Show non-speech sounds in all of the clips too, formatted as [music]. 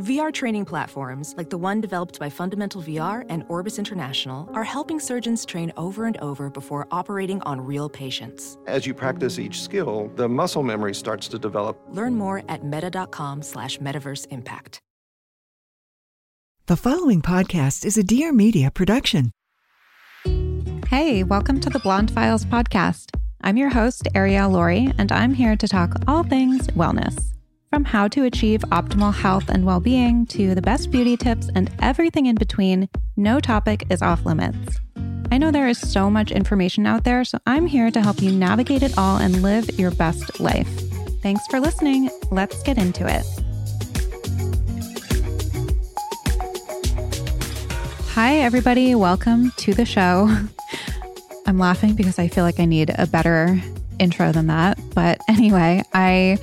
VR training platforms, like the one developed by Fundamental VR and Orbis International, are helping surgeons train over and over before operating on real patients. As you practice each skill, the muscle memory starts to develop. Learn more at meta.com slash metaverse impact. The following podcast is a Dear Media production. Hey, welcome to the Blonde Files podcast. I'm your host, Ariel Lorre, and I'm here to talk all things wellness. From how to achieve optimal health and well being to the best beauty tips and everything in between, no topic is off limits. I know there is so much information out there, so I'm here to help you navigate it all and live your best life. Thanks for listening. Let's get into it. Hi, everybody. Welcome to the show. [laughs] I'm laughing because I feel like I need a better intro than that. But anyway, I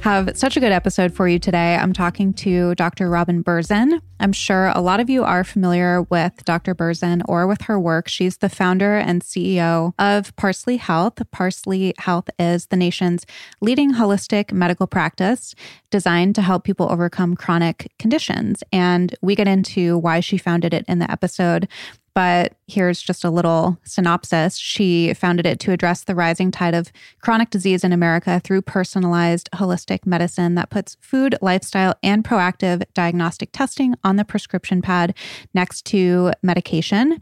have such a good episode for you today. I'm talking to Dr. Robin Berzin. I'm sure a lot of you are familiar with Dr. Berzin or with her work. She's the founder and CEO of Parsley Health. Parsley Health is the nation's leading holistic medical practice designed to help people overcome chronic conditions. And we get into why she founded it in the episode but here's just a little synopsis. She founded it to address the rising tide of chronic disease in America through personalized holistic medicine that puts food, lifestyle, and proactive diagnostic testing on the prescription pad next to medication.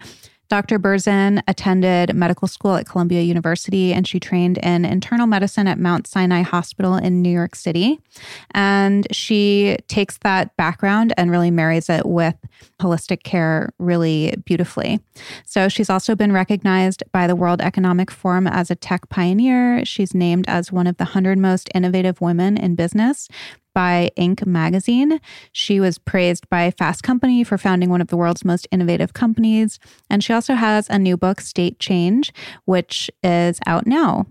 Dr. Berzin attended medical school at Columbia University and she trained in internal medicine at Mount Sinai Hospital in New York City. And she takes that background and really marries it with holistic care really beautifully. So she's also been recognized by the World Economic Forum as a tech pioneer. She's named as one of the 100 most innovative women in business by Inc. magazine. She was praised by Fast Company for founding one of the world's most innovative companies. And she also has a new book, State Change, which is out now.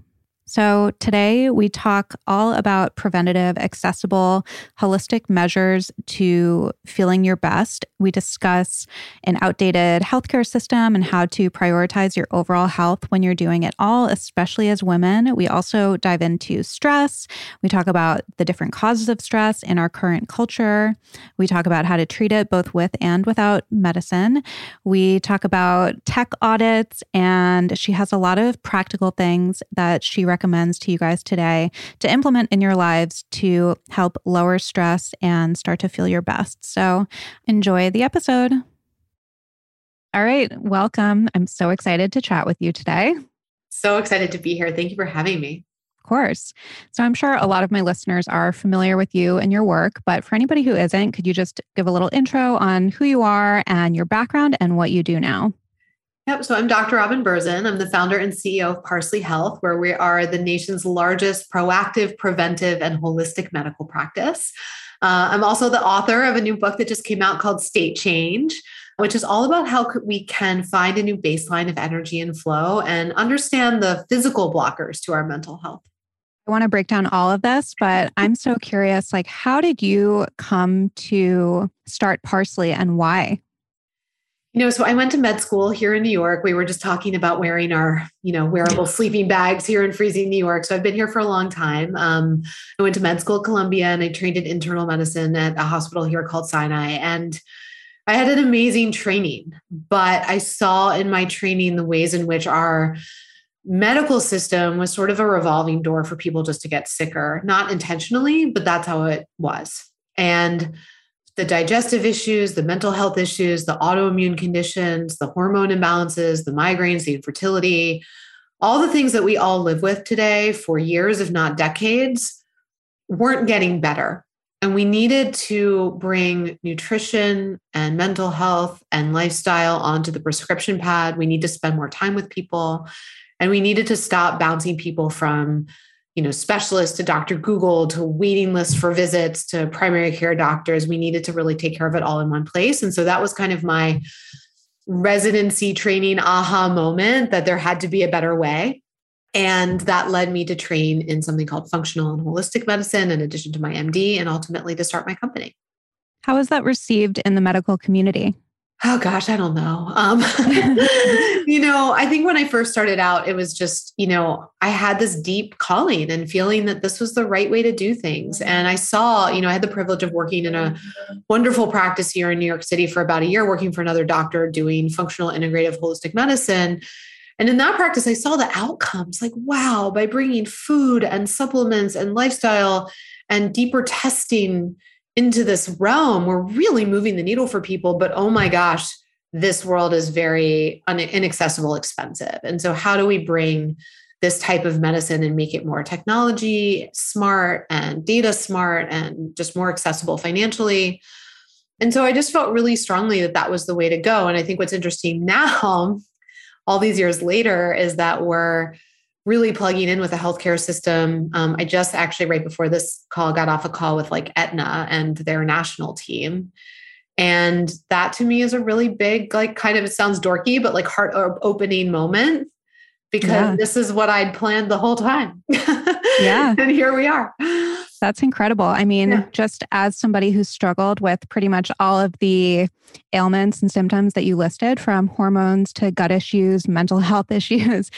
So, today we talk all about preventative, accessible, holistic measures to feeling your best. We discuss an outdated healthcare system and how to prioritize your overall health when you're doing it all, especially as women. We also dive into stress. We talk about the different causes of stress in our current culture. We talk about how to treat it both with and without medicine. We talk about tech audits, and she has a lot of practical things that she recommends recommends to you guys today to implement in your lives to help lower stress and start to feel your best. So enjoy the episode. All right, welcome. I'm so excited to chat with you today. So excited to be here. Thank you for having me. Of course. So I'm sure a lot of my listeners are familiar with you and your work, but for anybody who isn't, could you just give a little intro on who you are and your background and what you do now? Yep. So I'm Dr. Robin Berzin. I'm the founder and CEO of Parsley Health, where we are the nation's largest proactive, preventive, and holistic medical practice. Uh, I'm also the author of a new book that just came out called State Change, which is all about how we can find a new baseline of energy and flow and understand the physical blockers to our mental health. I want to break down all of this, but [laughs] I'm so curious like how did you come to start Parsley and why? You know, so I went to med school here in New York. We were just talking about wearing our, you know, wearable sleeping bags here in freezing New York. So I've been here for a long time. Um, I went to med school at Columbia and I trained in internal medicine at a hospital here called Sinai. And I had an amazing training, but I saw in my training the ways in which our medical system was sort of a revolving door for people just to get sicker, not intentionally, but that's how it was. And the digestive issues, the mental health issues, the autoimmune conditions, the hormone imbalances, the migraines, the infertility, all the things that we all live with today for years, if not decades, weren't getting better. And we needed to bring nutrition and mental health and lifestyle onto the prescription pad. We need to spend more time with people. And we needed to stop bouncing people from you know, specialists to Dr. Google to waiting lists for visits to primary care doctors. We needed to really take care of it all in one place. And so that was kind of my residency training aha moment that there had to be a better way. And that led me to train in something called functional and holistic medicine, in addition to my MD, and ultimately to start my company. How was that received in the medical community? Oh gosh, I don't know. Um, [laughs] you know, I think when I first started out, it was just, you know, I had this deep calling and feeling that this was the right way to do things. And I saw, you know, I had the privilege of working in a wonderful practice here in New York City for about a year, working for another doctor doing functional integrative holistic medicine. And in that practice, I saw the outcomes like, wow, by bringing food and supplements and lifestyle and deeper testing into this realm, we're really moving the needle for people. But oh my gosh, this world is very inaccessible, expensive. And so, how do we bring this type of medicine and make it more technology smart and data smart and just more accessible financially? And so, I just felt really strongly that that was the way to go. And I think what's interesting [laughs] now, all these years later, is that we're really plugging in with the healthcare system. Um, I just actually, right before this call, got off a call with like Aetna and their national team. And that to me is a really big, like, kind of, it sounds dorky, but like heart opening moment because yeah. this is what I'd planned the whole time. [laughs] yeah. and here we are. That's incredible. I mean, yeah. just as somebody who struggled with pretty much all of the ailments and symptoms that you listed, from hormones to gut issues, mental [laughs] health issues,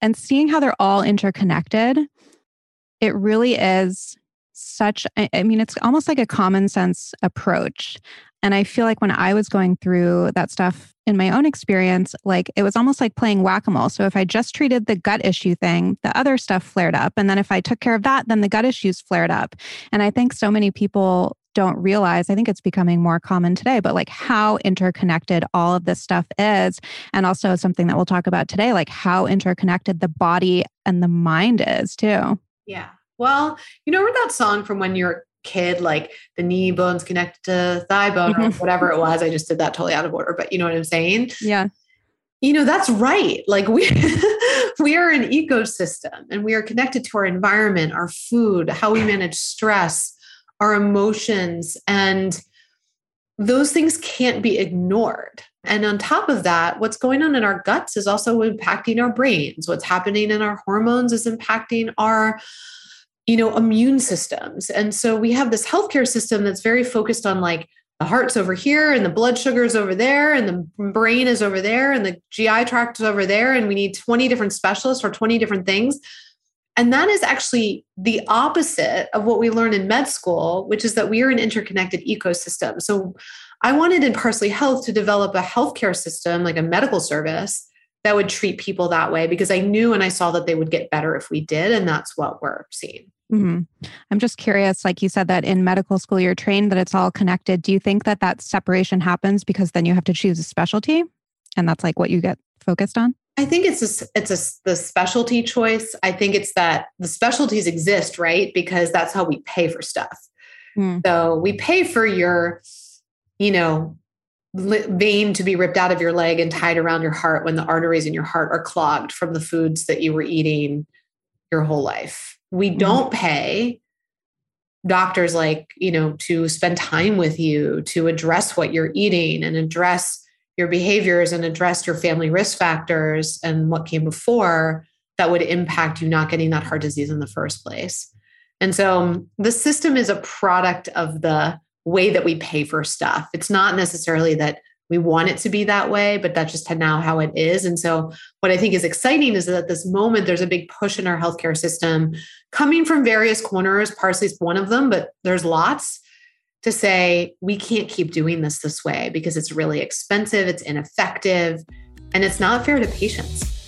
and seeing how they're all interconnected, it really is such, I mean, it's almost like a common sense approach. And I feel like when I was going through that stuff in my own experience, like it was almost like playing whack a mole. So if I just treated the gut issue thing, the other stuff flared up. And then if I took care of that, then the gut issues flared up. And I think so many people don't realize, I think it's becoming more common today, but like how interconnected all of this stuff is. And also something that we'll talk about today, like how interconnected the body and the mind is too. Yeah. Well, you know, that song from when you're kid, like the knee bones connected to thigh bone or mm-hmm. whatever it was. I just did that totally out of order, but you know what I'm saying? Yeah. You know, that's right. Like we [laughs] we are an ecosystem and we are connected to our environment, our food, how we manage stress, our emotions, and those things can't be ignored. And on top of that, what's going on in our guts is also impacting our brains. What's happening in our hormones is impacting our you know immune systems. And so we have this healthcare system that's very focused on like the heart's over here and the blood sugar is over there and the brain is over there and the gi tract is over there and we need 20 different specialists for 20 different things. And that is actually the opposite of what we learn in med school which is that we are an interconnected ecosystem. So i wanted in parsley health to develop a healthcare system like a medical service that would treat people that way because I knew and I saw that they would get better if we did. And that's what we're seeing. Mm-hmm. I'm just curious, like you said, that in medical school you're trained that it's all connected. Do you think that that separation happens because then you have to choose a specialty and that's like what you get focused on? I think it's a, it's a, the specialty choice. I think it's that the specialties exist, right? Because that's how we pay for stuff. Mm. So we pay for your, you know, vein to be ripped out of your leg and tied around your heart when the arteries in your heart are clogged from the foods that you were eating your whole life. We mm-hmm. don't pay doctors like, you know, to spend time with you, to address what you're eating and address your behaviors and address your family risk factors and what came before that would impact you not getting that heart disease in the first place. And so um, the system is a product of the way that we pay for stuff. It's not necessarily that we want it to be that way, but that's just now how it is. And so, what I think is exciting is that at this moment, there's a big push in our healthcare system coming from various corners. Parsley's one of them, but there's lots to say we can't keep doing this this way because it's really expensive, it's ineffective, and it's not fair to patients.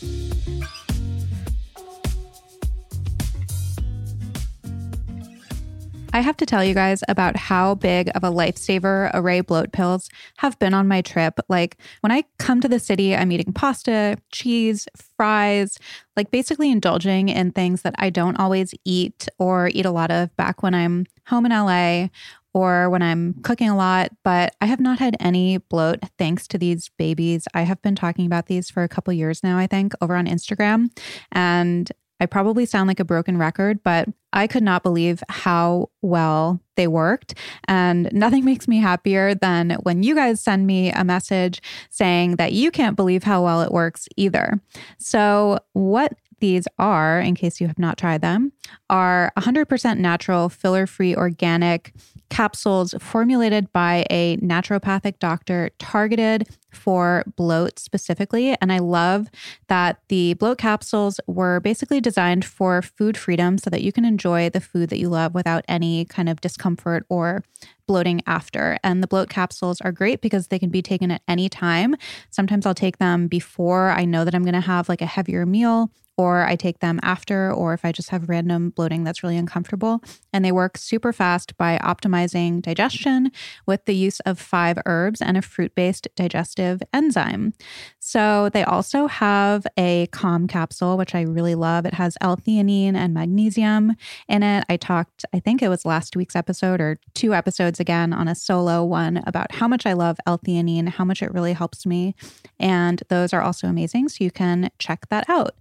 I have to tell you guys about how big of a lifesaver Arrae bloat pills have been on my trip. Like when I come to the city, I'm eating pasta, cheese, fries, like basically indulging in things that I don't always eat or eat a lot of back when I'm home in LA or when I'm cooking a lot, but I have not had any bloat thanks to these babies. I have been talking about these for a couple years now, I think, over on Instagram. And I probably sound like a broken record, but I could not believe how well they worked. And nothing [laughs] makes me happier than when you guys send me a message saying that you can't believe how well it works either. So, what these are, in case you have not tried them, are 100% natural, filler free, organic capsules formulated by a naturopathic doctor targeted for bloat specifically. And I love that the bloat capsules were basically designed for food freedom so that you can enjoy the food that you love without any kind of discomfort or bloating after. And the bloat capsules are great because they can be taken at any time. Sometimes I'll take them before I know that I'm going to have like a heavier meal or I take them after, or if I just have random bloating that's really uncomfortable. And they work super fast by optimizing digestion with the use of five herbs and a fruit based digestive enzyme. So they also have a calm capsule, which I really love. It has L theanine and magnesium in it. I talked, I think it was last week's episode or two episodes again on a solo one about how much I love L theanine, how much it really helps me. And those are also amazing. So you can check that out.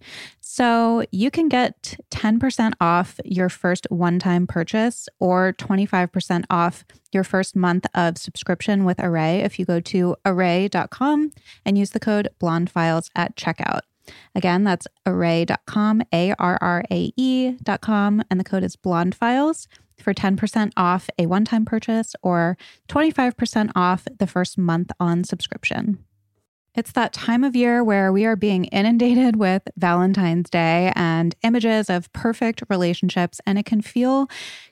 So you can get 10% off your first one time purchase or 25% off your first month of subscription with Arrae if you go to arrae.com and use the code blondefiles at checkout. Again, that's arrae.com, A R R A E.com, and the code is blondefiles for 10% off a one time purchase or 25% off the first month on subscription. It's that time of year where we are being inundated with Valentine's Day and images of perfect relationships, and it can feel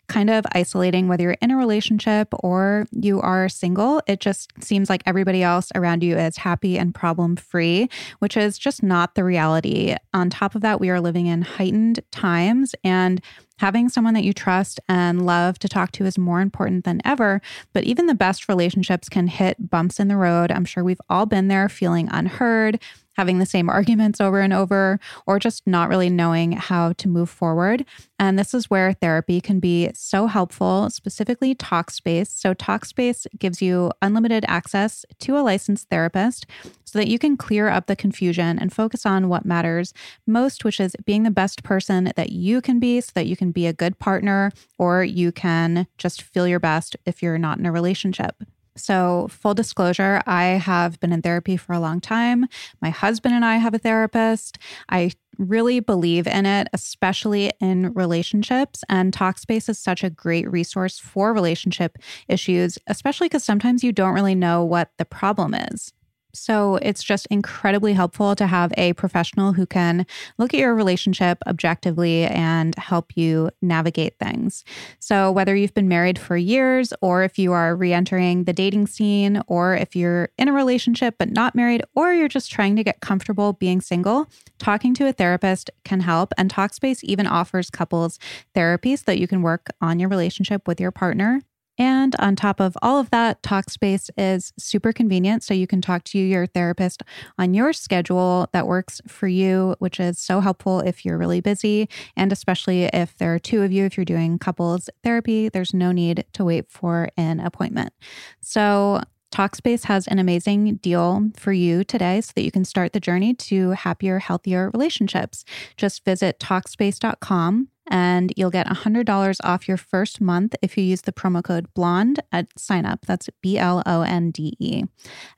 kind of isolating whether you're in a relationship or you are single. It just seems like everybody else around you is happy and problem free, which is just not the reality. On top of that, we are living in heightened times and having someone that you trust and love to talk to is more important than ever. But even the best relationships can hit bumps in the road. I'm sure we've all been there feeling unheard, having the same arguments over and over, or just not really knowing how to move forward. And this is where therapy can be so helpful, specifically TalkSpace. So, TalkSpace gives you unlimited access to a licensed therapist so that you can clear up the confusion and focus on what matters most, which is being the best person that you can be so that you can be a good partner or you can just feel your best if you're not in a relationship. So, full disclosure, I have been in therapy for a long time. My husband and I have a therapist. I really believe in it, especially in relationships. And Talkspace is such a great resource for relationship issues, especially because sometimes you don't really know what the problem is. So it's just incredibly helpful to have a professional who can look at your relationship objectively and help you navigate things. So whether you've been married for years or if you are re entering the dating scene or if you're in a relationship but not married or you're just trying to get comfortable being single, talking to a therapist can help. And Talkspace even offers couples therapy so that you can work on your relationship with your partner. And on top of all of that, Talkspace is super convenient. So you can talk to your therapist on your schedule that works for you, which is so helpful if you're really busy. And especially if there are two of you, if you're doing couples therapy, there's no need to wait for an appointment. So Talkspace has an amazing deal for you today so that you can start the journey to happier, healthier relationships. Just visit Talkspace.com and you'll get $100 off your first month if you use the promo code BLONDE at sign up. That's B L O N D E.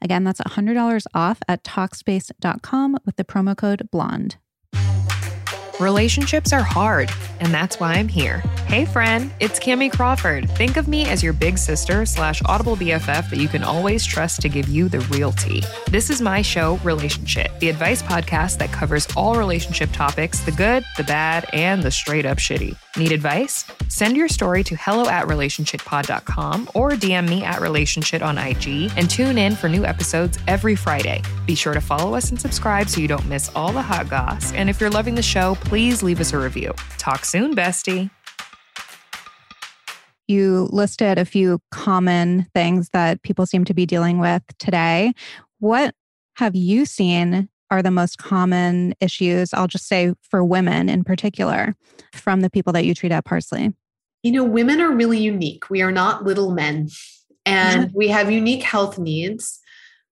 Again, that's $100 off at Talkspace.com with the promo code BLONDE. Relationships are hard, and that's why I'm here. Hey, friend, it's Cami Crawford. Think of me as your big sister slash audible BFF that you can always trust to give you the real tea. This is my show, Relationship, the advice podcast that covers all relationship topics the good, the bad, and the straight up shitty. Need advice? Send your story to hello at relationshippod.com or DM me at relationship on IG and tune in for new episodes every Friday. Be sure to follow us and subscribe so you don't miss all the hot goss. And if you're loving the show, please leave us a review. Talk soon, bestie. You listed a few common things that people seem to be dealing with today. What have you seen are the most common issues, I'll just say for women in particular, from the people that you treat at Parsley? You know, women are really unique. We are not little men and [laughs] we have unique health needs.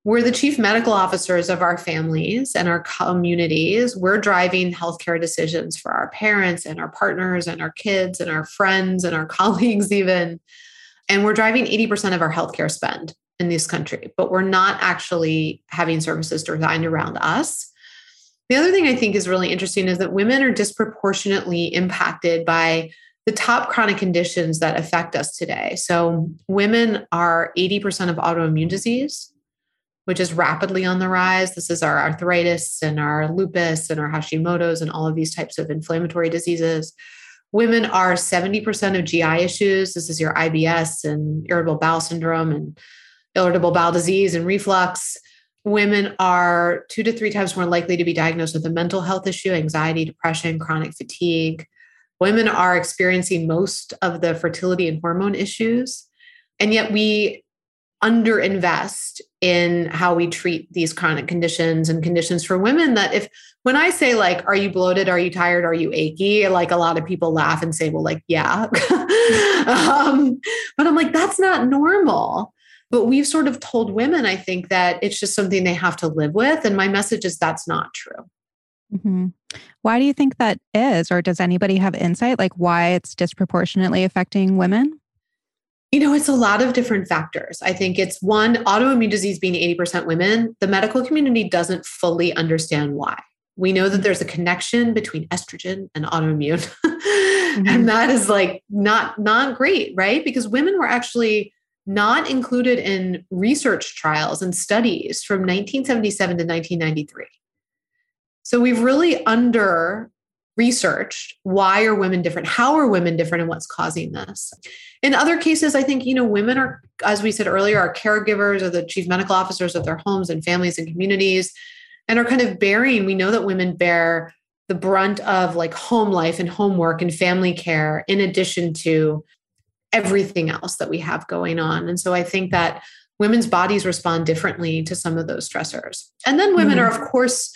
We're the chief medical officers of our families and our communities. We're driving healthcare decisions for our parents and our partners and our kids and our friends and our [laughs] colleagues, even. And we're driving 80% of our healthcare spend in this country, but we're not actually having services designed around us. The other thing I think is really interesting is that women are disproportionately impacted by the top chronic conditions that affect us today. So, women are 80% of autoimmune disease, which is rapidly on the rise. This is our arthritis and our lupus and our Hashimoto's and all of these types of inflammatory diseases. Women are 70% of GI issues. This is your IBS and irritable bowel syndrome and irritable bowel disease and reflux. Women are two to three times more likely to be diagnosed with a mental health issue, anxiety, depression, chronic fatigue. Women are experiencing most of the fertility and hormone issues. And yet we underinvest in how we treat these chronic conditions and conditions for women that if when i say like are you bloated? Are you tired? Are you achy? Like a lot of people laugh and say well like yeah. [laughs] Um, but i'm like that's not normal. But we've sort of told women i think that it's just something they have to live with and my message is that's not true. Mm-hmm. why do you think that is or does anybody have insight like why it's disproportionately affecting women you know, it's a lot of different factors. I think it's one, autoimmune disease being 80% women, the medical community doesn't fully understand why. We know that there's a connection between estrogen and autoimmune. [laughs] mm-hmm. And that is like not not great, right? Because women were actually not included in research trials and studies from 1977 to 1993. So we've really under researched why are women different how are women different and what's causing this. In other cases i think you know women are as we said earlier are caregivers or the chief medical officers of their homes and families and communities and are kind of bearing we know that women bear the brunt of like home life and homework and family care in addition to everything else that we have going on. And so i think that women's bodies respond differently to some of those stressors. And then women mm-hmm. are of course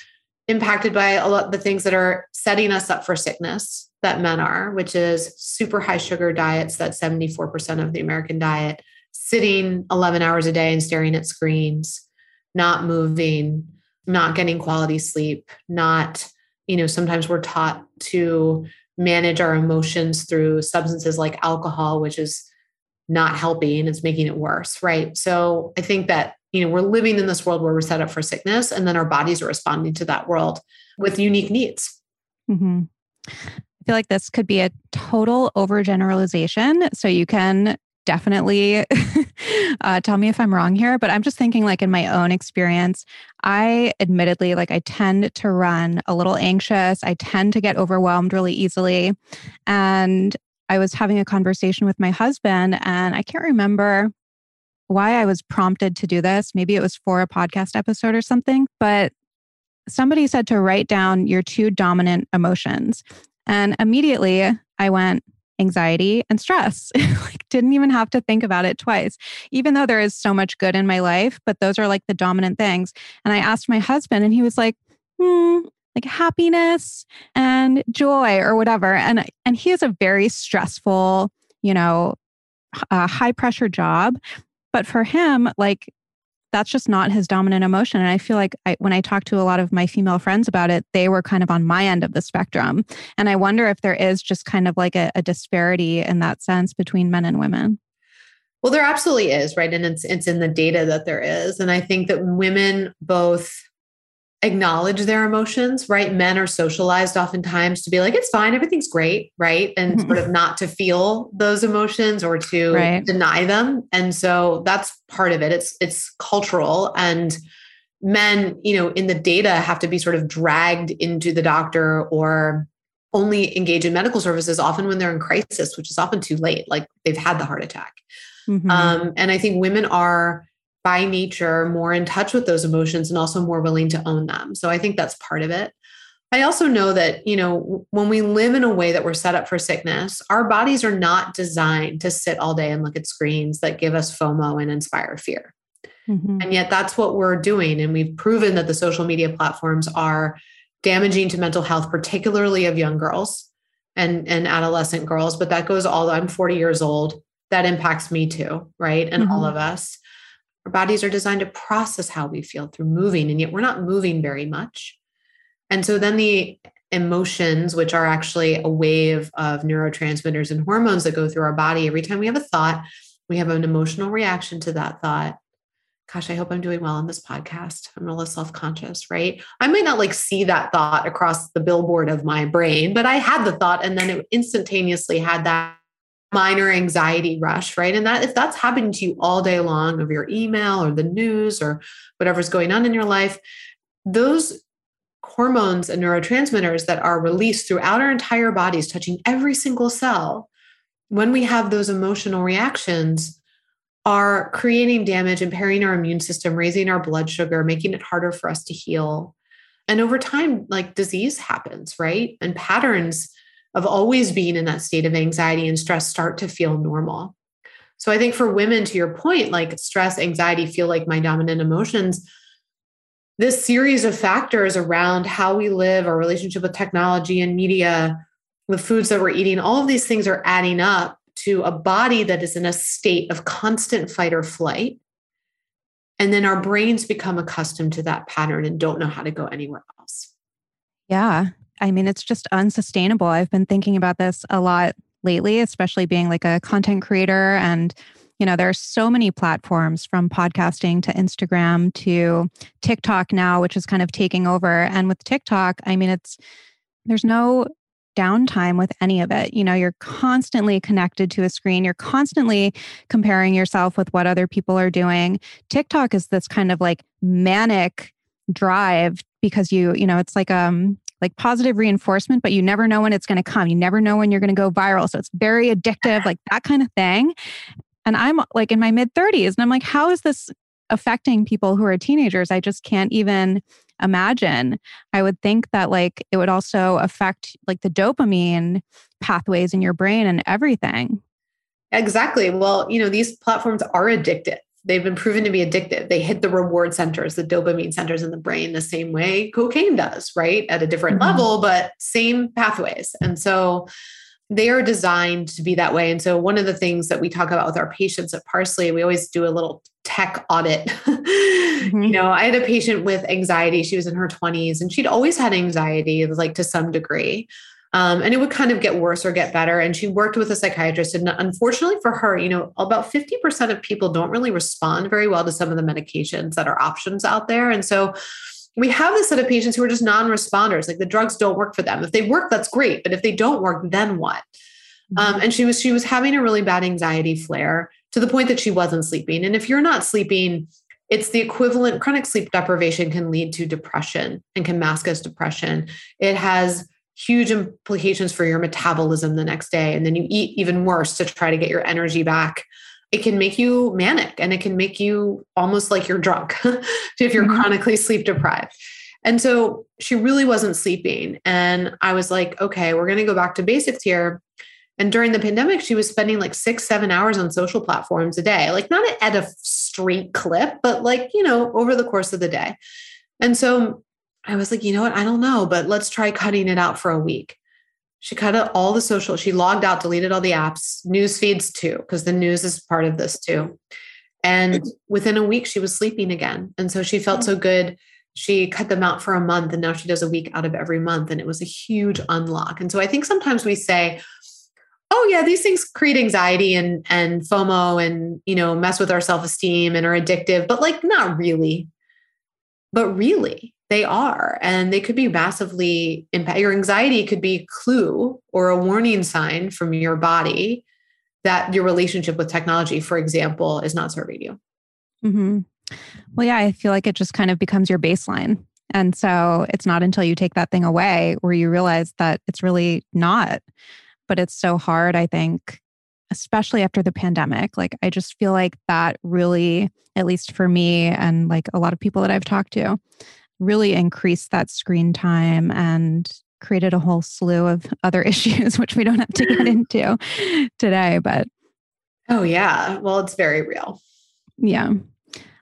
impacted by a lot of the things that are setting us up for sickness that men are, which is super high sugar diets, that 74% of the American diet, sitting 11 hours a day and staring at screens, not moving, not getting quality sleep, not, you know, sometimes we're taught to manage our emotions through substances like alcohol, which is not helping, it's making it worse, right? So I think that you know, we're living in this world where we're set up for sickness, and then our bodies are responding to that world with unique needs. Mm-hmm. I feel like this could be a total overgeneralization. So you can definitely [laughs] uh, tell me if I'm wrong here, but I'm just thinking, like, in my own experience, I admittedly, like, I tend to run a little anxious. I tend to get overwhelmed really easily. And I was having a conversation with my husband, and I can't remember why I was prompted to do this. Maybe it was for a podcast episode or something, but somebody said to write down your two dominant emotions. And immediately I went, anxiety and stress. [laughs] like didn't even have to think about it twice. Even though there is so much good in my life, but those are like the dominant things. And I asked my husband and he was like, "Hmm, like happiness and joy or whatever." And and he has a very stressful, you know, a high pressure job but for him, like that's just not his dominant emotion. And I feel like I, when I talk to a lot of my female friends about it, they were kind of on my end of the spectrum. And I wonder if there is just kind of like a, a disparity in that sense between men and women. Well, there absolutely is, right? And it's it's in the data that there is. And I think that women both acknowledge their emotions, right? Men are socialized oftentimes to be like, it's fine, everything's great, right? And [laughs] sort of not to feel those emotions or to right. deny them. And so that's part of it. It's it's cultural and men, you know, in the data have to be sort of dragged into the doctor or only engage in medical services often when they're in crisis, which is often too late, like they've had the heart attack. Mm-hmm. Um, and I think women are by nature more in touch with those emotions and also more willing to own them. So I think that's part of it. I also know that, you know, when we live in a way that we're set up for sickness, our bodies are not designed to sit all day and look at screens that give us FOMO and inspire fear. Mm-hmm. And yet that's what we're doing. And we've proven that the social media platforms are damaging to mental health, particularly of young girls and, and adolescent girls. But that goes all, I'm 40 years old. That impacts me too, right? And mm-hmm. all of us. Our bodies are designed to process how we feel through moving, and yet we're not moving very much. And so then the emotions, which are actually a wave of neurotransmitters and hormones that go through our body, every time we have a thought, we have an emotional reaction to that thought. Gosh, I hope I'm doing well on this podcast. I'm really self conscious, right? I might not like see that thought across the billboard of my brain, but I had the thought and then it instantaneously had that minor anxiety rush, right? And that if that's happening to you all day long of your email or the news or whatever's going on in your life, those hormones and neurotransmitters that are released throughout our entire bodies, touching every single cell, when we have those emotional reactions, are creating damage, impairing our immune system, raising our blood sugar, making it harder for us to heal. And over time, like disease happens, right? And patterns of always being in that state of anxiety and stress start to feel normal. So I think for women, to your point, like stress, anxiety feel like my dominant emotions this series of factors around how we live, our relationship with technology and media, the foods that we're eating, all of these things are adding up to a body that is in a state of constant fight or flight. And then our brains become accustomed to that pattern and don't know how to go anywhere else. Yeah. I mean, it's just unsustainable. I've been thinking about this a lot lately, especially being like a content creator and you know, there are so many platforms from podcasting to Instagram to TikTok now, which is kind of taking over. And with TikTok, I mean, it's there's no downtime with any of it. You know, you're constantly connected to a screen, you're constantly comparing yourself with what other people are doing. TikTok is this kind of like manic drive because you, you know, it's like um like positive reinforcement, but you never know when it's going to come. You never know when you're going to go viral. So it's very addictive, like that kind of thing. And I'm like in my mid 30s. And I'm like, how is this affecting people who are teenagers? I just can't even imagine. I would think that like it would also affect like the dopamine pathways in your brain and everything. Exactly. Well, you know, these platforms are addictive. They've been proven to be addictive. They hit the reward centers, the dopamine centers in the brain, the same way cocaine does, right? At a different mm-hmm. level, but same pathways. And so, they are designed to be that way. And so, one of the things that we talk about with our patients at Parsley, we always do a little tech audit. [laughs] mm-hmm. You know, I had a patient with anxiety. She was in her 20s and she'd always had anxiety, like to some degree. Um, and it would kind of get worse or get better. And she worked with a psychiatrist. And unfortunately for her, you know, about 50% of people don't really respond very well to some of the medications that are options out there. And so, we have this set of patients who are just non-responders like the drugs don't work for them if they work that's great but if they don't work then what mm-hmm. um, and she was she was having a really bad anxiety flare to the point that she wasn't sleeping and if you're not sleeping it's the equivalent chronic sleep deprivation can lead to depression and can mask as depression it has huge implications for your metabolism the next day and then you eat even worse to try to get your energy back it can make you manic and it can make you almost like you're drunk [laughs] if you're mm-hmm. chronically sleep deprived. And so she really wasn't sleeping. And I was like, okay, we're going to go back to basics here. And during the pandemic, she was spending like six, seven hours on social platforms a day, like not at a straight clip, but like, you know, over the course of the day. And so I was like, you know what? I don't know, but let's try cutting it out for a week. She cut out all the social. She logged out, deleted all the apps, news feeds too, because the news is part of this too. And within a week, she was sleeping again. And so she felt mm. so good. She cut them out for a month and now she does a week out of every month. And it was a huge unlock. And so I think sometimes we say, oh yeah these things create anxiety and and fomo and you know mess with our self-esteem and are addictive but like not really but really they are and they could be massively impact your anxiety could be a clue or a warning sign from your body that your relationship with technology for example is not serving you. Mm-hmm. well yeah i feel like it just kind of becomes your baseline. And so it's not until you take that thing away where you realize that it's really not but it's so hard i think especially after the pandemic. Like i just feel like that really at least for me and like a lot of people that i've talked to really increased that screen time and created a whole slew of [laughs] other issues, which we don't have to get into today. But oh, yeah. Well, it's very real. Yeah.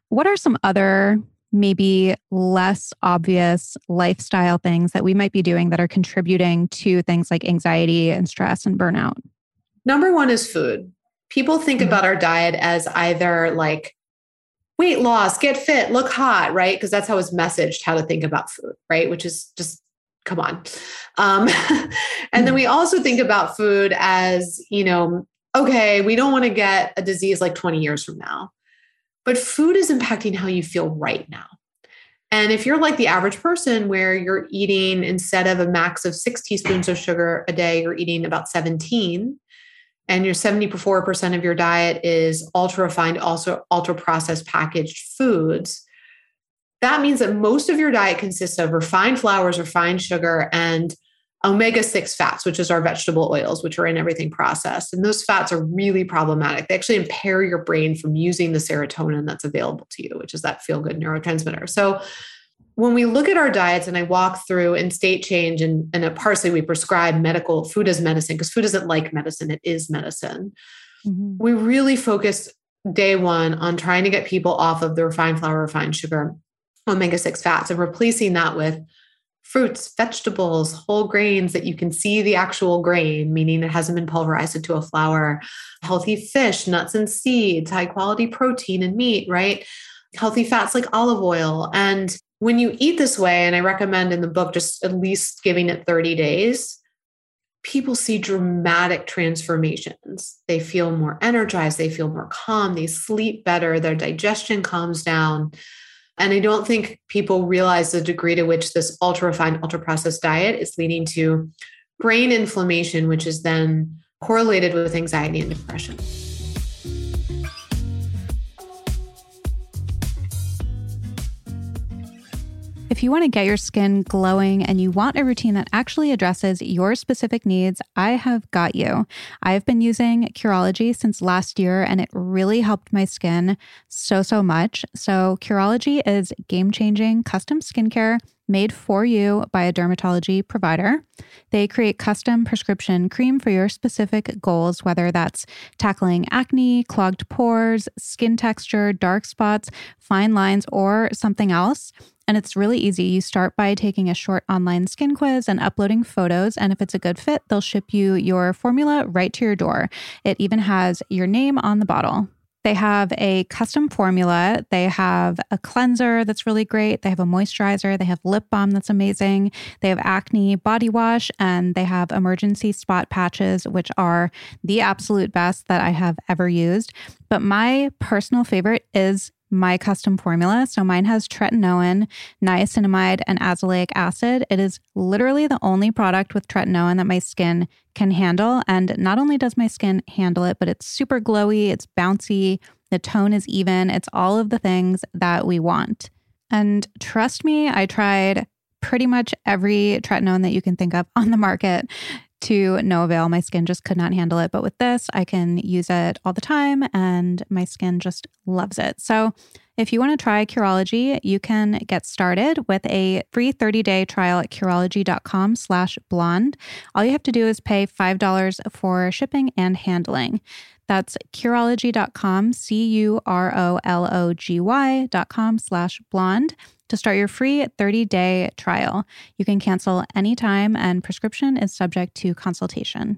What are some other maybe less obvious lifestyle things that we might be doing that are contributing to things like anxiety and stress and burnout? Number one is food. People think mm-hmm. about our diet as either like weight loss, get fit, look hot, right? Because that's how it's messaged how to think about food, right? Which is just come on. Um, [laughs] and then we also think about food as, you know, okay, we don't want to get a disease like 20 years from now, but food is impacting how you feel right now. And if you're like the average person where you're eating instead of a max of six teaspoons of sugar a day, you're eating about 17, and your 74% of your diet is ultra refined, also ultra processed packaged foods, that means that most of your diet consists of refined flours, refined sugar, and omega 6 fats, which is our vegetable oils, which are in everything processed. And those fats are really problematic. They actually impair your brain from using the serotonin that's available to you, which is that feel good neurotransmitter. So, when we look at our diets and I walk through in state change and, and at Parsley, we prescribe medical food as medicine because food isn't like medicine, it is medicine. Mm-hmm. We really focus day one on trying to get people off of the refined flour, refined sugar, omega 6 fats and replacing that with fruits, vegetables, whole grains that you can see the actual grain, meaning it hasn't been pulverized into a flour, healthy fish, nuts and seeds, high quality protein and meat, right? Healthy fats like olive oil. And when you eat this way, and I recommend in the book just at least giving it 30 days, people see dramatic transformations. They feel more energized, they feel more calm, they sleep better, their digestion calms down and I don't think people realize the degree to which this ultra refined, ultra processed diet is leading to brain inflammation, which is then correlated with anxiety and depression. If you want to get your skin glowing and you want a routine that actually addresses your specific needs, I have got you. I've been using Curology since last year and it really helped my skin so, so much. So, Curology is game changing custom skincare made for you by a dermatology provider. They create custom prescription cream for your specific goals, whether that's tackling acne, clogged pores, skin texture, dark spots, fine lines, or something else. And it's really easy. You start by taking a short online skin quiz and uploading photos. And if it's a good fit, they'll ship you your formula right to your door. It even has your name on the bottle. They have a custom formula. They have a cleanser that's really great. They have a moisturizer. They have lip balm that's amazing. They have acne body wash and they have emergency spot patches, which are the absolute best that I have ever used. But my personal favorite is my custom formula. So mine has tretinoin, niacinamide, and azelaic acid. It is literally the only product with tretinoin that my skin can handle. And not only does my skin handle it, but it's super glowy, it's bouncy, the tone is even, it's all of the things that we want. And trust me, I tried pretty much every tretinoin that you can think of on the market to no avail. My skin just could not handle it. But with this, I can use it all the time and my skin just loves it. So if you want to try Curology, you can get started with a free 30-day trial at Curology.com slash blonde. All you have to do is pay $5 for shipping and handling. That's Curology.com, C-U-R-O-L-O-G-Y.com slash blonde to start your free 30-day trial. You can cancel anytime and prescription is subject to consultation.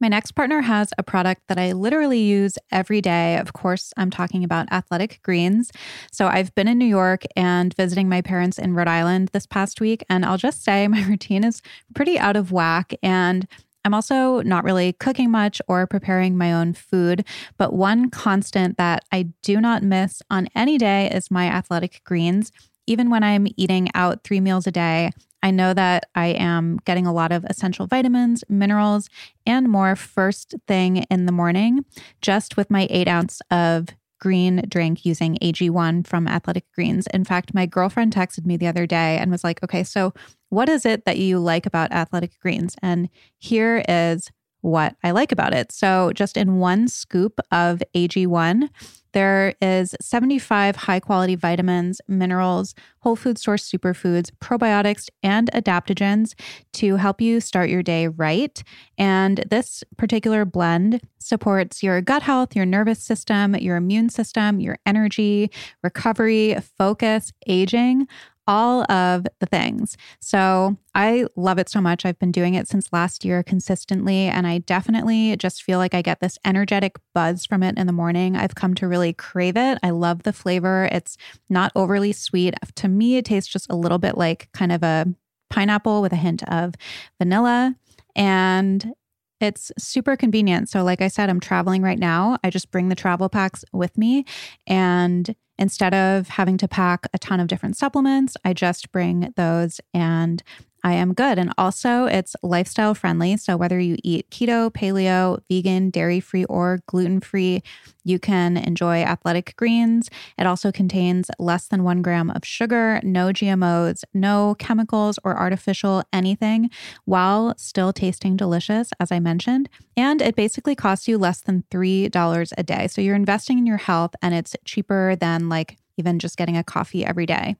My next partner has a product that I literally use every day. Of course, I'm talking about athletic greens. So I've been in New York and visiting my parents in Rhode Island this past week. And I'll just say [laughs] my routine is pretty out of whack. And I'm also not really cooking much or preparing my own food, but one constant that I do not miss on any day is my athletic greens even when I'm eating out three meals a day, I know that I am getting a lot of essential vitamins, minerals, and more first thing in the morning, just with my eight ounce of green drink using AG1 from Athletic Greens. In fact, my girlfriend texted me the other day and was like, okay, so what is it that you like about Athletic Greens? And here is what I like about it. So, just in one scoop of AG1, there is 75 high quality vitamins, minerals, whole food source superfoods, probiotics, and adaptogens to help you start your day right. And this particular blend supports your gut health, your nervous system, your immune system, your energy, recovery, focus, aging all of the things. So I love it so much. I've been doing it since last year consistently, and I definitely just feel like I get this energetic buzz from it in the morning. I've come to really crave it. I love the flavor. It's not overly sweet. To me, it tastes just a little bit like kind of a pineapple with a hint of vanilla. And it's super convenient. So, like I said, I'm traveling right now. I just bring the travel packs with me. And instead of having to pack a ton of different supplements, I just bring those and I am good. And also, it's lifestyle friendly. So, whether you eat keto, paleo, vegan, dairy free, or gluten free, you can enjoy athletic greens. It also contains less than one gram of sugar, no GMOs, no chemicals or artificial anything, while still tasting delicious, as I mentioned. And it basically costs you less than $3 a day. So, you're investing in your health and it's cheaper than like even just getting a coffee every day.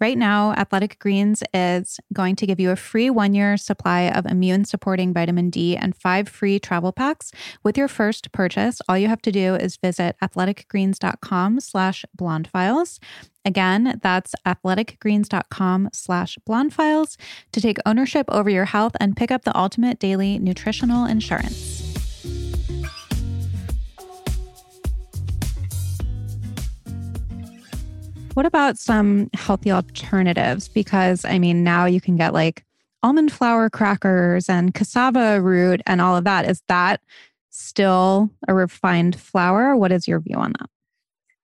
Right now, Athletic Greens is going to give you a free one year supply of immune supporting vitamin D and five free travel packs with your first purchase. All you have to do is visit athleticgreens.com slash blondefiles. Again, that's athleticgreens.com slash blondefiles to take ownership over your health and pick up the ultimate daily nutritional insurance. What about some healthy alternatives? Because I mean, now you can get like almond flour crackers and cassava root and all of that. Is that still a refined flour? What is your view on that?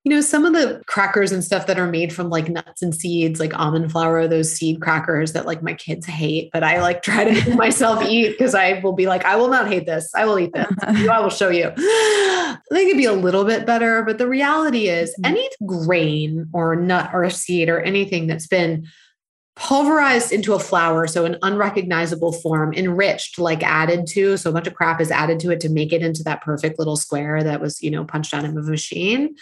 You know, some of the crackers and stuff that are made from like nuts and seeds, like almond flour, those seed crackers that like my kids hate, but I like try to make [laughs] myself eat because I will be like, I will not hate this. I will eat this. [laughs] I will show you. [gasps] They could be a little bit better, but the reality is mm-hmm. any grain or nut or seed or anything that's been pulverized into a flour, so an unrecognizable form, enriched, like added to. So a bunch of crap is added to it to make it into that perfect little square that was, you know, punched out of a machine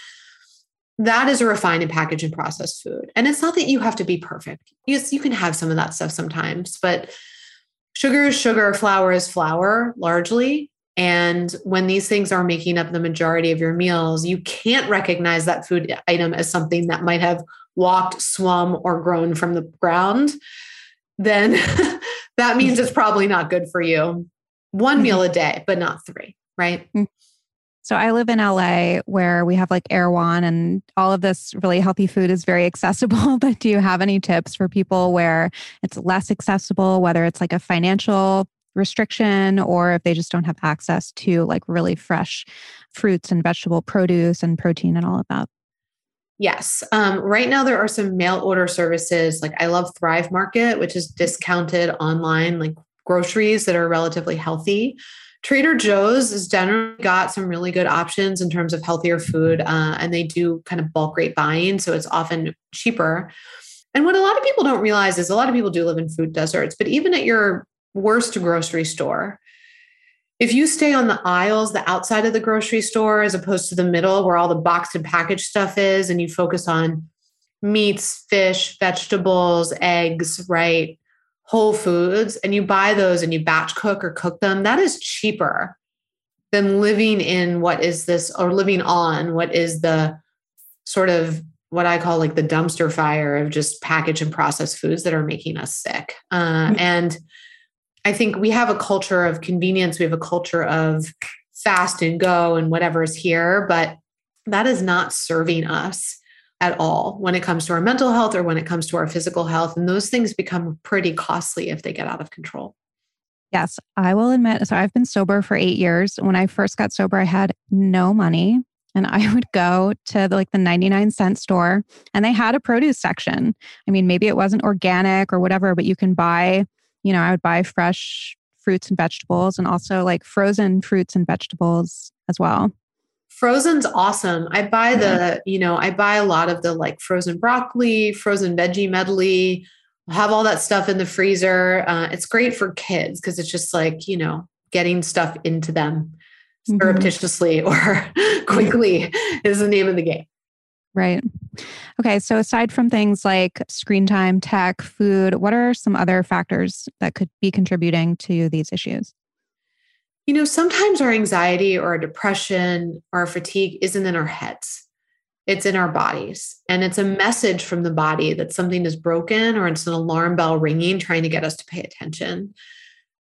that is a refined and packaged and processed food. And it's not that you have to be perfect. Yes, you can have some of that stuff sometimes, but sugar is sugar, flour is flour largely. And when these things are making up the majority of your meals, you can't recognize that food item as something that might have walked, swum, or grown from the ground. Then [laughs] that means it's probably not good for you. One mm-hmm. meal a day, but not three, right? Mm. So I live in LA where we have like Erewhon and all of this really healthy food is very [laughs] accessible. But do you have any tips for people where it's less accessible, whether it's like a financial restriction or if they just don't have access to like really fresh fruits and vegetable produce and protein and all of that? Yes. Um, right now, there are some mail order services. Like I love Thrive Market, which is discounted online, like groceries that are relatively healthy. Trader Joe's has generally got some really good options in terms of healthier food, uh, and they do kind of bulk rate buying, so it's often cheaper. And what a lot of people don't realize is a lot of people do live in food deserts, but even at your worst grocery store, if you stay on the aisles, the outside of the grocery store, as opposed to the middle where all the boxed and packaged stuff is, and you focus on meats, fish, vegetables, eggs, right? Whole foods and you buy those and you batch cook or cook them, that is cheaper than living in what is this or living on what is the sort of what I call like the dumpster fire of just packaged and processed foods that are making us sick. Uh, mm-hmm. And I think we have a culture of convenience. We have a culture of fast and go and whatever is here, but that is not serving us at all when it comes to our mental health or when it comes to our physical health. And those things become pretty costly if they get out of control. Yes, I will admit. So I've been sober for eight years. When I first got sober, I had no money. And I would go to the, like the 99 cent store and they had a produce section. I mean, maybe it wasn't organic or whatever, but you can buy, you know, I would buy fresh fruits and vegetables and also like frozen fruits and vegetables as well. Frozen's awesome. I buy the, you know, I buy a lot of the like frozen broccoli, frozen veggie medley, have all that stuff in the freezer. Uh, it's great for kids because it's just like, you know, getting stuff into them mm-hmm. surreptitiously [laughs] or quickly is the name of the game. Right. Okay. So, aside from things like screen time, tech, food, what are some other factors that could be contributing to these issues? You know, sometimes our anxiety or our depression or our fatigue isn't in our heads. it's in our bodies. And it's a message from the body that something is broken or it's an alarm bell ringing, trying to get us to pay attention.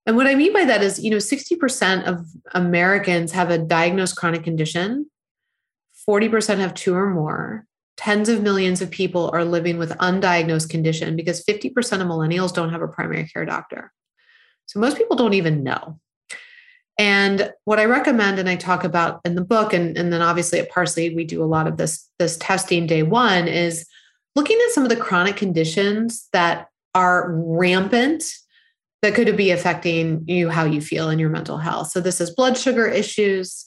And what I mean by that is, you know, 60% of Americans have a diagnosed chronic condition, 40% have two or more. Tens of millions of people are living with undiagnosed condition because 50% of millennials don't have a primary care doctor. So most people don't even know. And what I recommend and I talk about in the book, and, and then obviously at Parsley, we do a lot of this, this testing day one is looking at some of the chronic conditions that are rampant that could be affecting you how you feel in your mental health. So this is blood sugar issues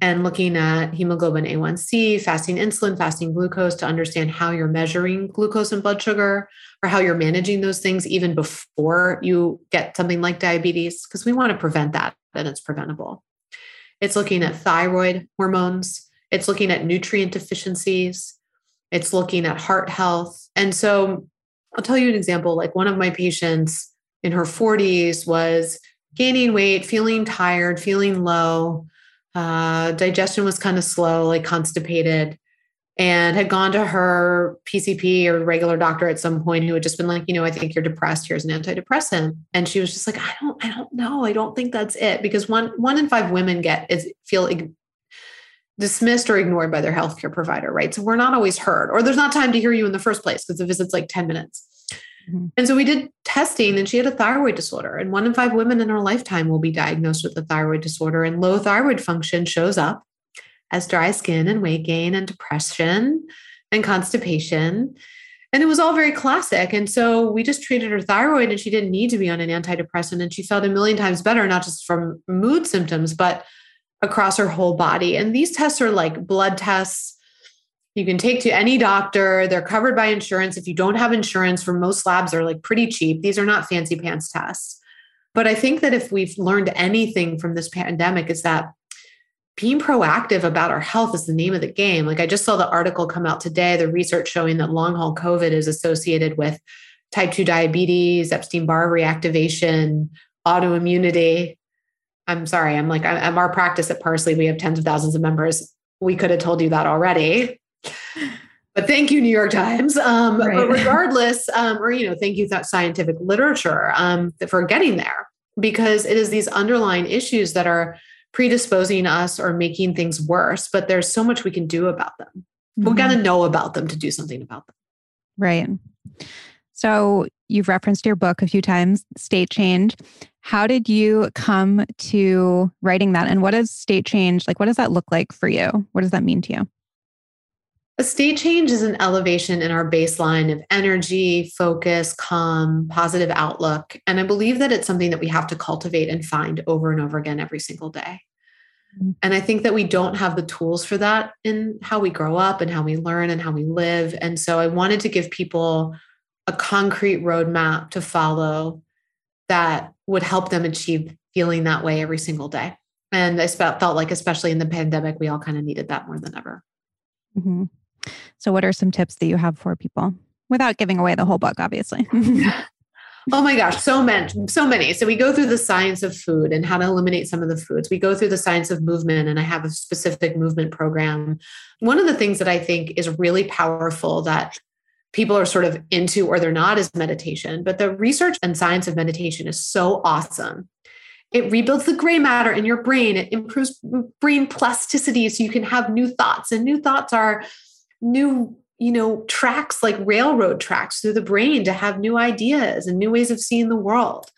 and looking at hemoglobin A1C, fasting insulin, fasting glucose to understand how you're measuring glucose and blood sugar or how you're managing those things even before you get something like diabetes because we want to prevent that and it's preventable. It's looking at thyroid hormones, it's looking at nutrient deficiencies, it's looking at heart health. And so I'll tell you an example like one of my patients in her 40s was gaining weight, feeling tired, feeling low. Uh, digestion was kind of slow, like constipated, and had gone to her PCP or regular doctor at some point who had just been like, you know, I think you're depressed. Here's an antidepressant. And she was just like, I don't, I don't know. I don't think that's it because one, one in five women get is feel dismissed or ignored by their healthcare provider, right? So we're not always heard, or there's not time to hear you in the first place because the visit's like 10 minutes. Mm-hmm. And so we did testing and she had a thyroid disorder. And one in five women in her lifetime will be diagnosed with a thyroid disorder. And low thyroid function shows up as dry skin and weight gain and depression and constipation. And it was all very classic. And so we just treated her thyroid and she didn't need to be on an antidepressant. And she felt a million times better, not just from mood symptoms, but across her whole body. And these tests are like blood tests you can take to any doctor. They're covered by insurance. If you don't have insurance, for most labs are like pretty cheap. These are not fancy pants tests. But I think that if we've learned anything from this pandemic, is that being proactive about our health is the name of the game. Like I just saw the article come out today, the research showing that long haul COVID is associated with type 2 diabetes, Epstein Barr reactivation, autoimmunity. I'm sorry, I'm like, I'm our practice at Parsley. We have tens of thousands of members. We could have told you that already but thank you, New York Times. Um, right. But regardless, um, or you know, thank you that scientific literature um, for getting there, because it is these underlying issues that are predisposing us or making things worse. But there's so much we can do about them. Mm-hmm. We got to know about them to do something about them. Right. So you've referenced your book a few times, State Change. How did you come to writing that? And what does state change? Like, what does that look like for you? What does that mean to you? A state change is an elevation in our baseline of energy, focus, calm, positive outlook. And I believe that it's something that we have to cultivate and find over and over again every single day. Mm-hmm. And I think that we don't have the tools for that in how we grow up and how we learn and how we live. And so I wanted to give people a concrete roadmap to follow that would help them achieve feeling that way every single day. And I felt like, especially in the pandemic, we all kind of needed that more than ever. Mm-hmm. So, what are some tips that you have for people without giving away the whole book, obviously? [laughs] oh my gosh, so many, so many. So, we go through the science of food and how to eliminate some of the foods. We go through the science of movement, and I have a specific movement program. One of the things that I think is really powerful that people are sort of into or they're not is meditation. But the research and science of meditation is so awesome. It rebuilds the gray matter in your brain. It improves brain plasticity so you can have new thoughts. And new thoughts are new you know tracks like railroad tracks through the brain to have new ideas and new ways of seeing the world.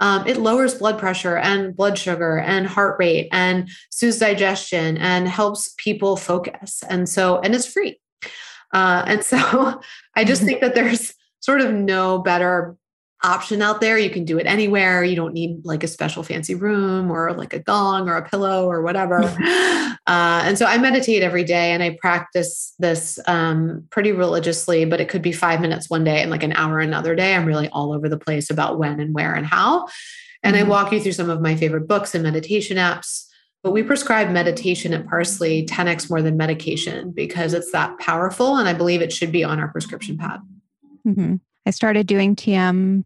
Um, it lowers blood pressure and blood sugar and heart rate and soothes digestion and helps people focus. And so and it's free. Uh, and so [laughs] i just think that there's sort of no better option out there. You can do it anywhere. You don't need like a special fancy room or like a gong or a pillow or whatever. [laughs] uh, and so I meditate every day and I practice this um, pretty religiously, but it could be five minutes one day and like an hour another day. I'm really all over the place about when and where and how. And mm-hmm. I walk you through some of my favorite books and meditation apps. But we prescribe meditation at Parsley 10x more than medication because it's that powerful. And I believe it should be on our prescription pad. Mm-hmm. I started doing TM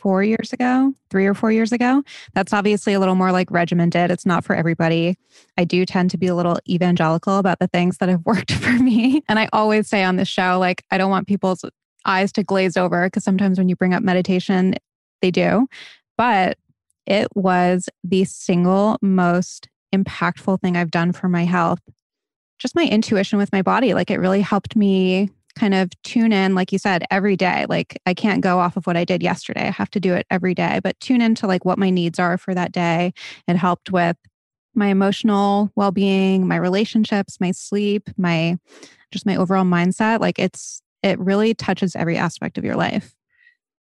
four years ago, three or four years ago. That's obviously a little more like regimented. It's not for everybody. I do tend to be a little evangelical about the things that have [laughs] worked for me. And I always say on this show, like, I don't want people's eyes to glaze over because sometimes when you bring up meditation, they do. But it was the single most impactful thing I've done for my health. Just my intuition with my body. Like, it really helped me kind of tune in, like you said, every day. Like I can't go off of what I did yesterday. I have to do it every day, but tune into like what my needs are for that day. It helped with my emotional well being, my relationships, my sleep, my just my overall mindset. Like it's, it really touches every aspect of your life.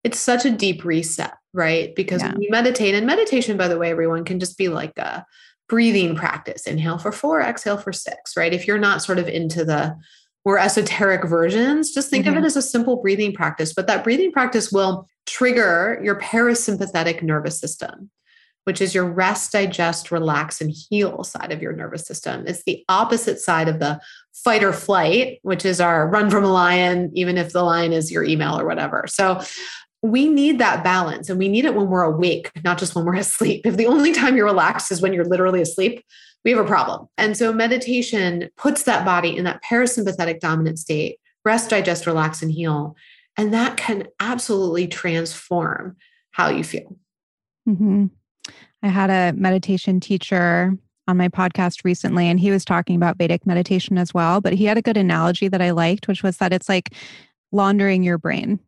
It's such a deep reset, right? Because yeah. you meditate, and meditation, by the way, everyone can just be like a breathing practice inhale for four, exhale for six, right? If you're not sort of into the more esoteric versions, just think mm-hmm. of it as a simple breathing practice. But that breathing practice will trigger your parasympathetic nervous system, which is your rest, digest, relax, and heal side of your nervous system. It's the opposite side of the fight or flight, which is our run from a lion, even if the lion is your email or whatever. So we need that balance and we need it when we're awake, not just when we're [laughs] asleep. If the only time you're relaxed is when you're literally asleep, we have a problem. And so meditation puts that body in that parasympathetic dominant state, rest, digest, relax, and heal. And that can absolutely transform how you feel. Mm-hmm. I had a meditation teacher on my podcast recently, and he was talking about Vedic meditation as well. But he had a good analogy that I liked, which was that it's like laundering your brain.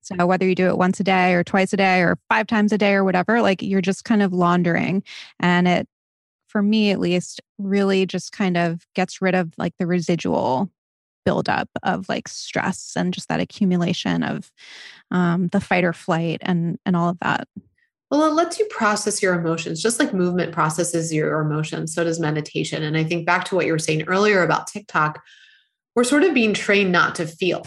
So, whether you do it once a day or twice a day or five times a day or whatever, like you're just kind of laundering and it for me at least, really just kind of gets rid of like the residual buildup of like stress and just that accumulation of um, the fight or flight and and all of that. Well, it lets you process your emotions, just like movement processes your emotions. So does meditation. And I think back to what you were saying earlier about TikTok, we're sort of being trained not to feel.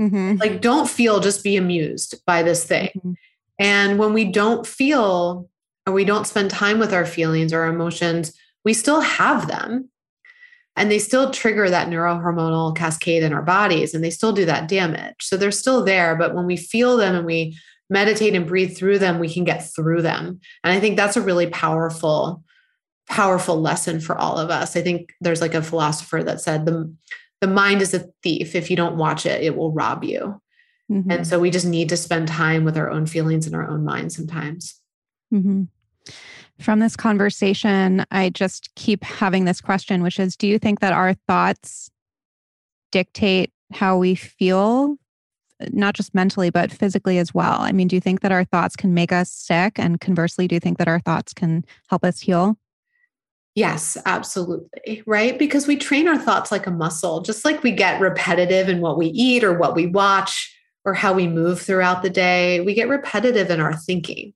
Mm-hmm. Like, don't feel, just be amused by this thing. Mm-hmm. And when we don't feel, or we don't spend time with our feelings or emotions, we still have them. And they still trigger that neurohormonal cascade in our bodies and they still do that damage. So they're still there. But when we feel them and we meditate and breathe through them, we can get through them. And I think that's a really powerful, powerful lesson for all of us. I think there's like a philosopher that said the, the mind is a thief. If you don't watch it, it will rob you. Mm-hmm. And so we just need to spend time with our own feelings and our own mind sometimes. Mm-hmm. From this conversation, I just keep having this question, which is Do you think that our thoughts dictate how we feel, not just mentally, but physically as well? I mean, do you think that our thoughts can make us sick? And conversely, do you think that our thoughts can help us heal? Yes, absolutely. Right. Because we train our thoughts like a muscle, just like we get repetitive in what we eat or what we watch or how we move throughout the day. We get repetitive in our thinking.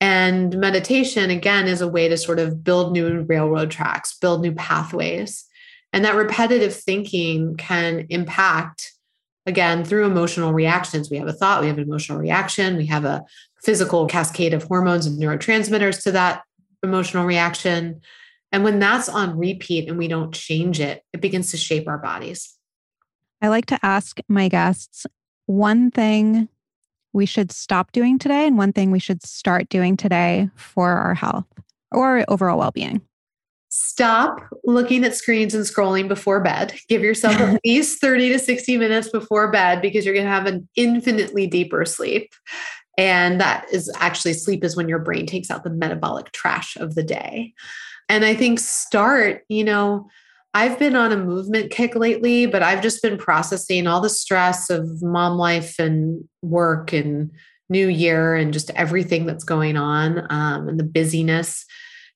And meditation, again, is a way to sort of build new railroad tracks, build new pathways. And that repetitive thinking can impact, again, through emotional reactions. We have a thought, we have an emotional reaction, we have a physical cascade of hormones and neurotransmitters to that emotional reaction. And when that's on repeat and we don't change it, it begins to shape our bodies. I like to ask my guests one thing we should stop doing today and one thing we should start doing today for our health or overall well being? Stop looking at screens and scrolling before bed. Give yourself at [laughs] least 30 to 60 minutes before bed because you're going to have an infinitely deeper sleep. And that is actually sleep is when your brain takes out the metabolic trash of the day. And I think start, you know, I've been on a movement kick lately, but I've just been processing all the stress of mom life and work and new year and just everything that's going on um, and the busyness.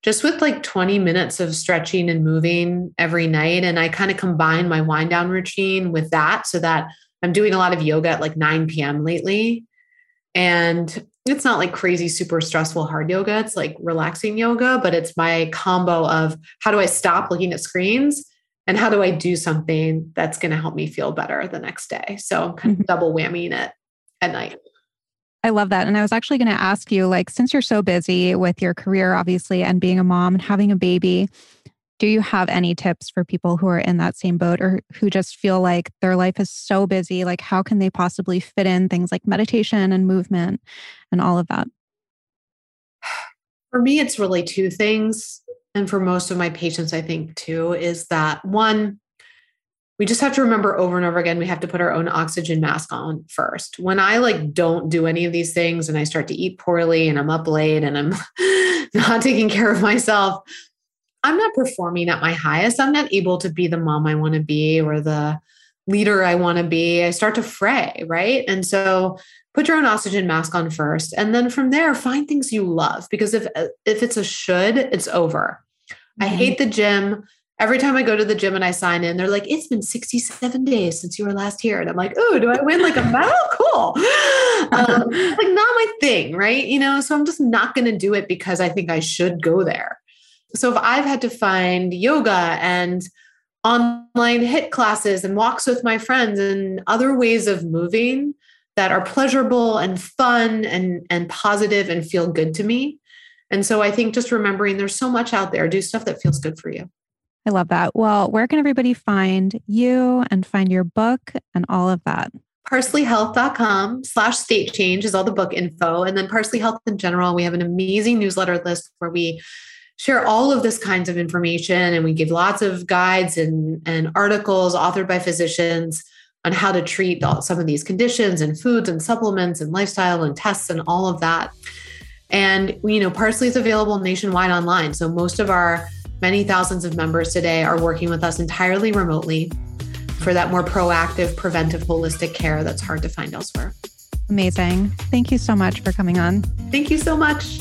Just with like 20 minutes of stretching and moving every night. And I kind of combine my wind down routine with that so that I'm doing a lot of yoga at like 9 p.m. lately. And it's not like crazy, super stressful hard yoga. It's like relaxing yoga, but it's my combo of how do I stop looking at screens and how do I do something that's going to help me feel better the next day? So I'm kind of mm-hmm. double whammying it at night. I love that. And I was actually going to ask you like, since you're so busy with your career, obviously, and being a mom and having a baby, Do you have any tips for people who are in that same boat or who just feel like their life is so busy? Like, how can they possibly fit in things like meditation and movement and all of that? [sighs] For me, it's really two things. And for most of my patients, I think too, is that one, we just have to remember over and over again we have to put our own oxygen mask on first when i like don't do any of these things and i start to eat poorly and i'm up late and i'm [laughs] not taking care of myself I'm not performing at my highest. I'm not able to be the mom I want to be or the leader I want to be. I start to fray, right? And so put your own oxygen mask on first and then from there find things you love because if if it's a should, it's over. Mm-hmm. I hate the gym. Every time I go to the gym and I sign in, they're like, it's been 67 days since you were last here. And I'm like, oh, do I win like a medal? [laughs] Cool. Um, [laughs] like, not my thing, right? You know, so I'm just not going to do it because I think I should go there. So if I've had to find yoga and online HIIT classes and walks with my friends and other ways of moving that are pleasurable and fun and and positive and feel good to me. And so I think just remembering there's so much out there, do stuff that feels good for you. I love that. Well, where can everybody find you and find your book and all of that? parsleyhealth.com slash state change is all the book info. And then Parsley Health in general, we have an amazing newsletter list where we share all of this kinds of information and we give lots of guides and, and articles authored by physicians on how to treat all, some of these conditions and foods and supplements and lifestyle and tests and all of that. And you know parsley is available nationwide online. So most of our many thousands of members today are working with us entirely remotely for that more proactive preventive holistic care that's hard to find elsewhere. Amazing. Thank you so much for coming on. Thank you so much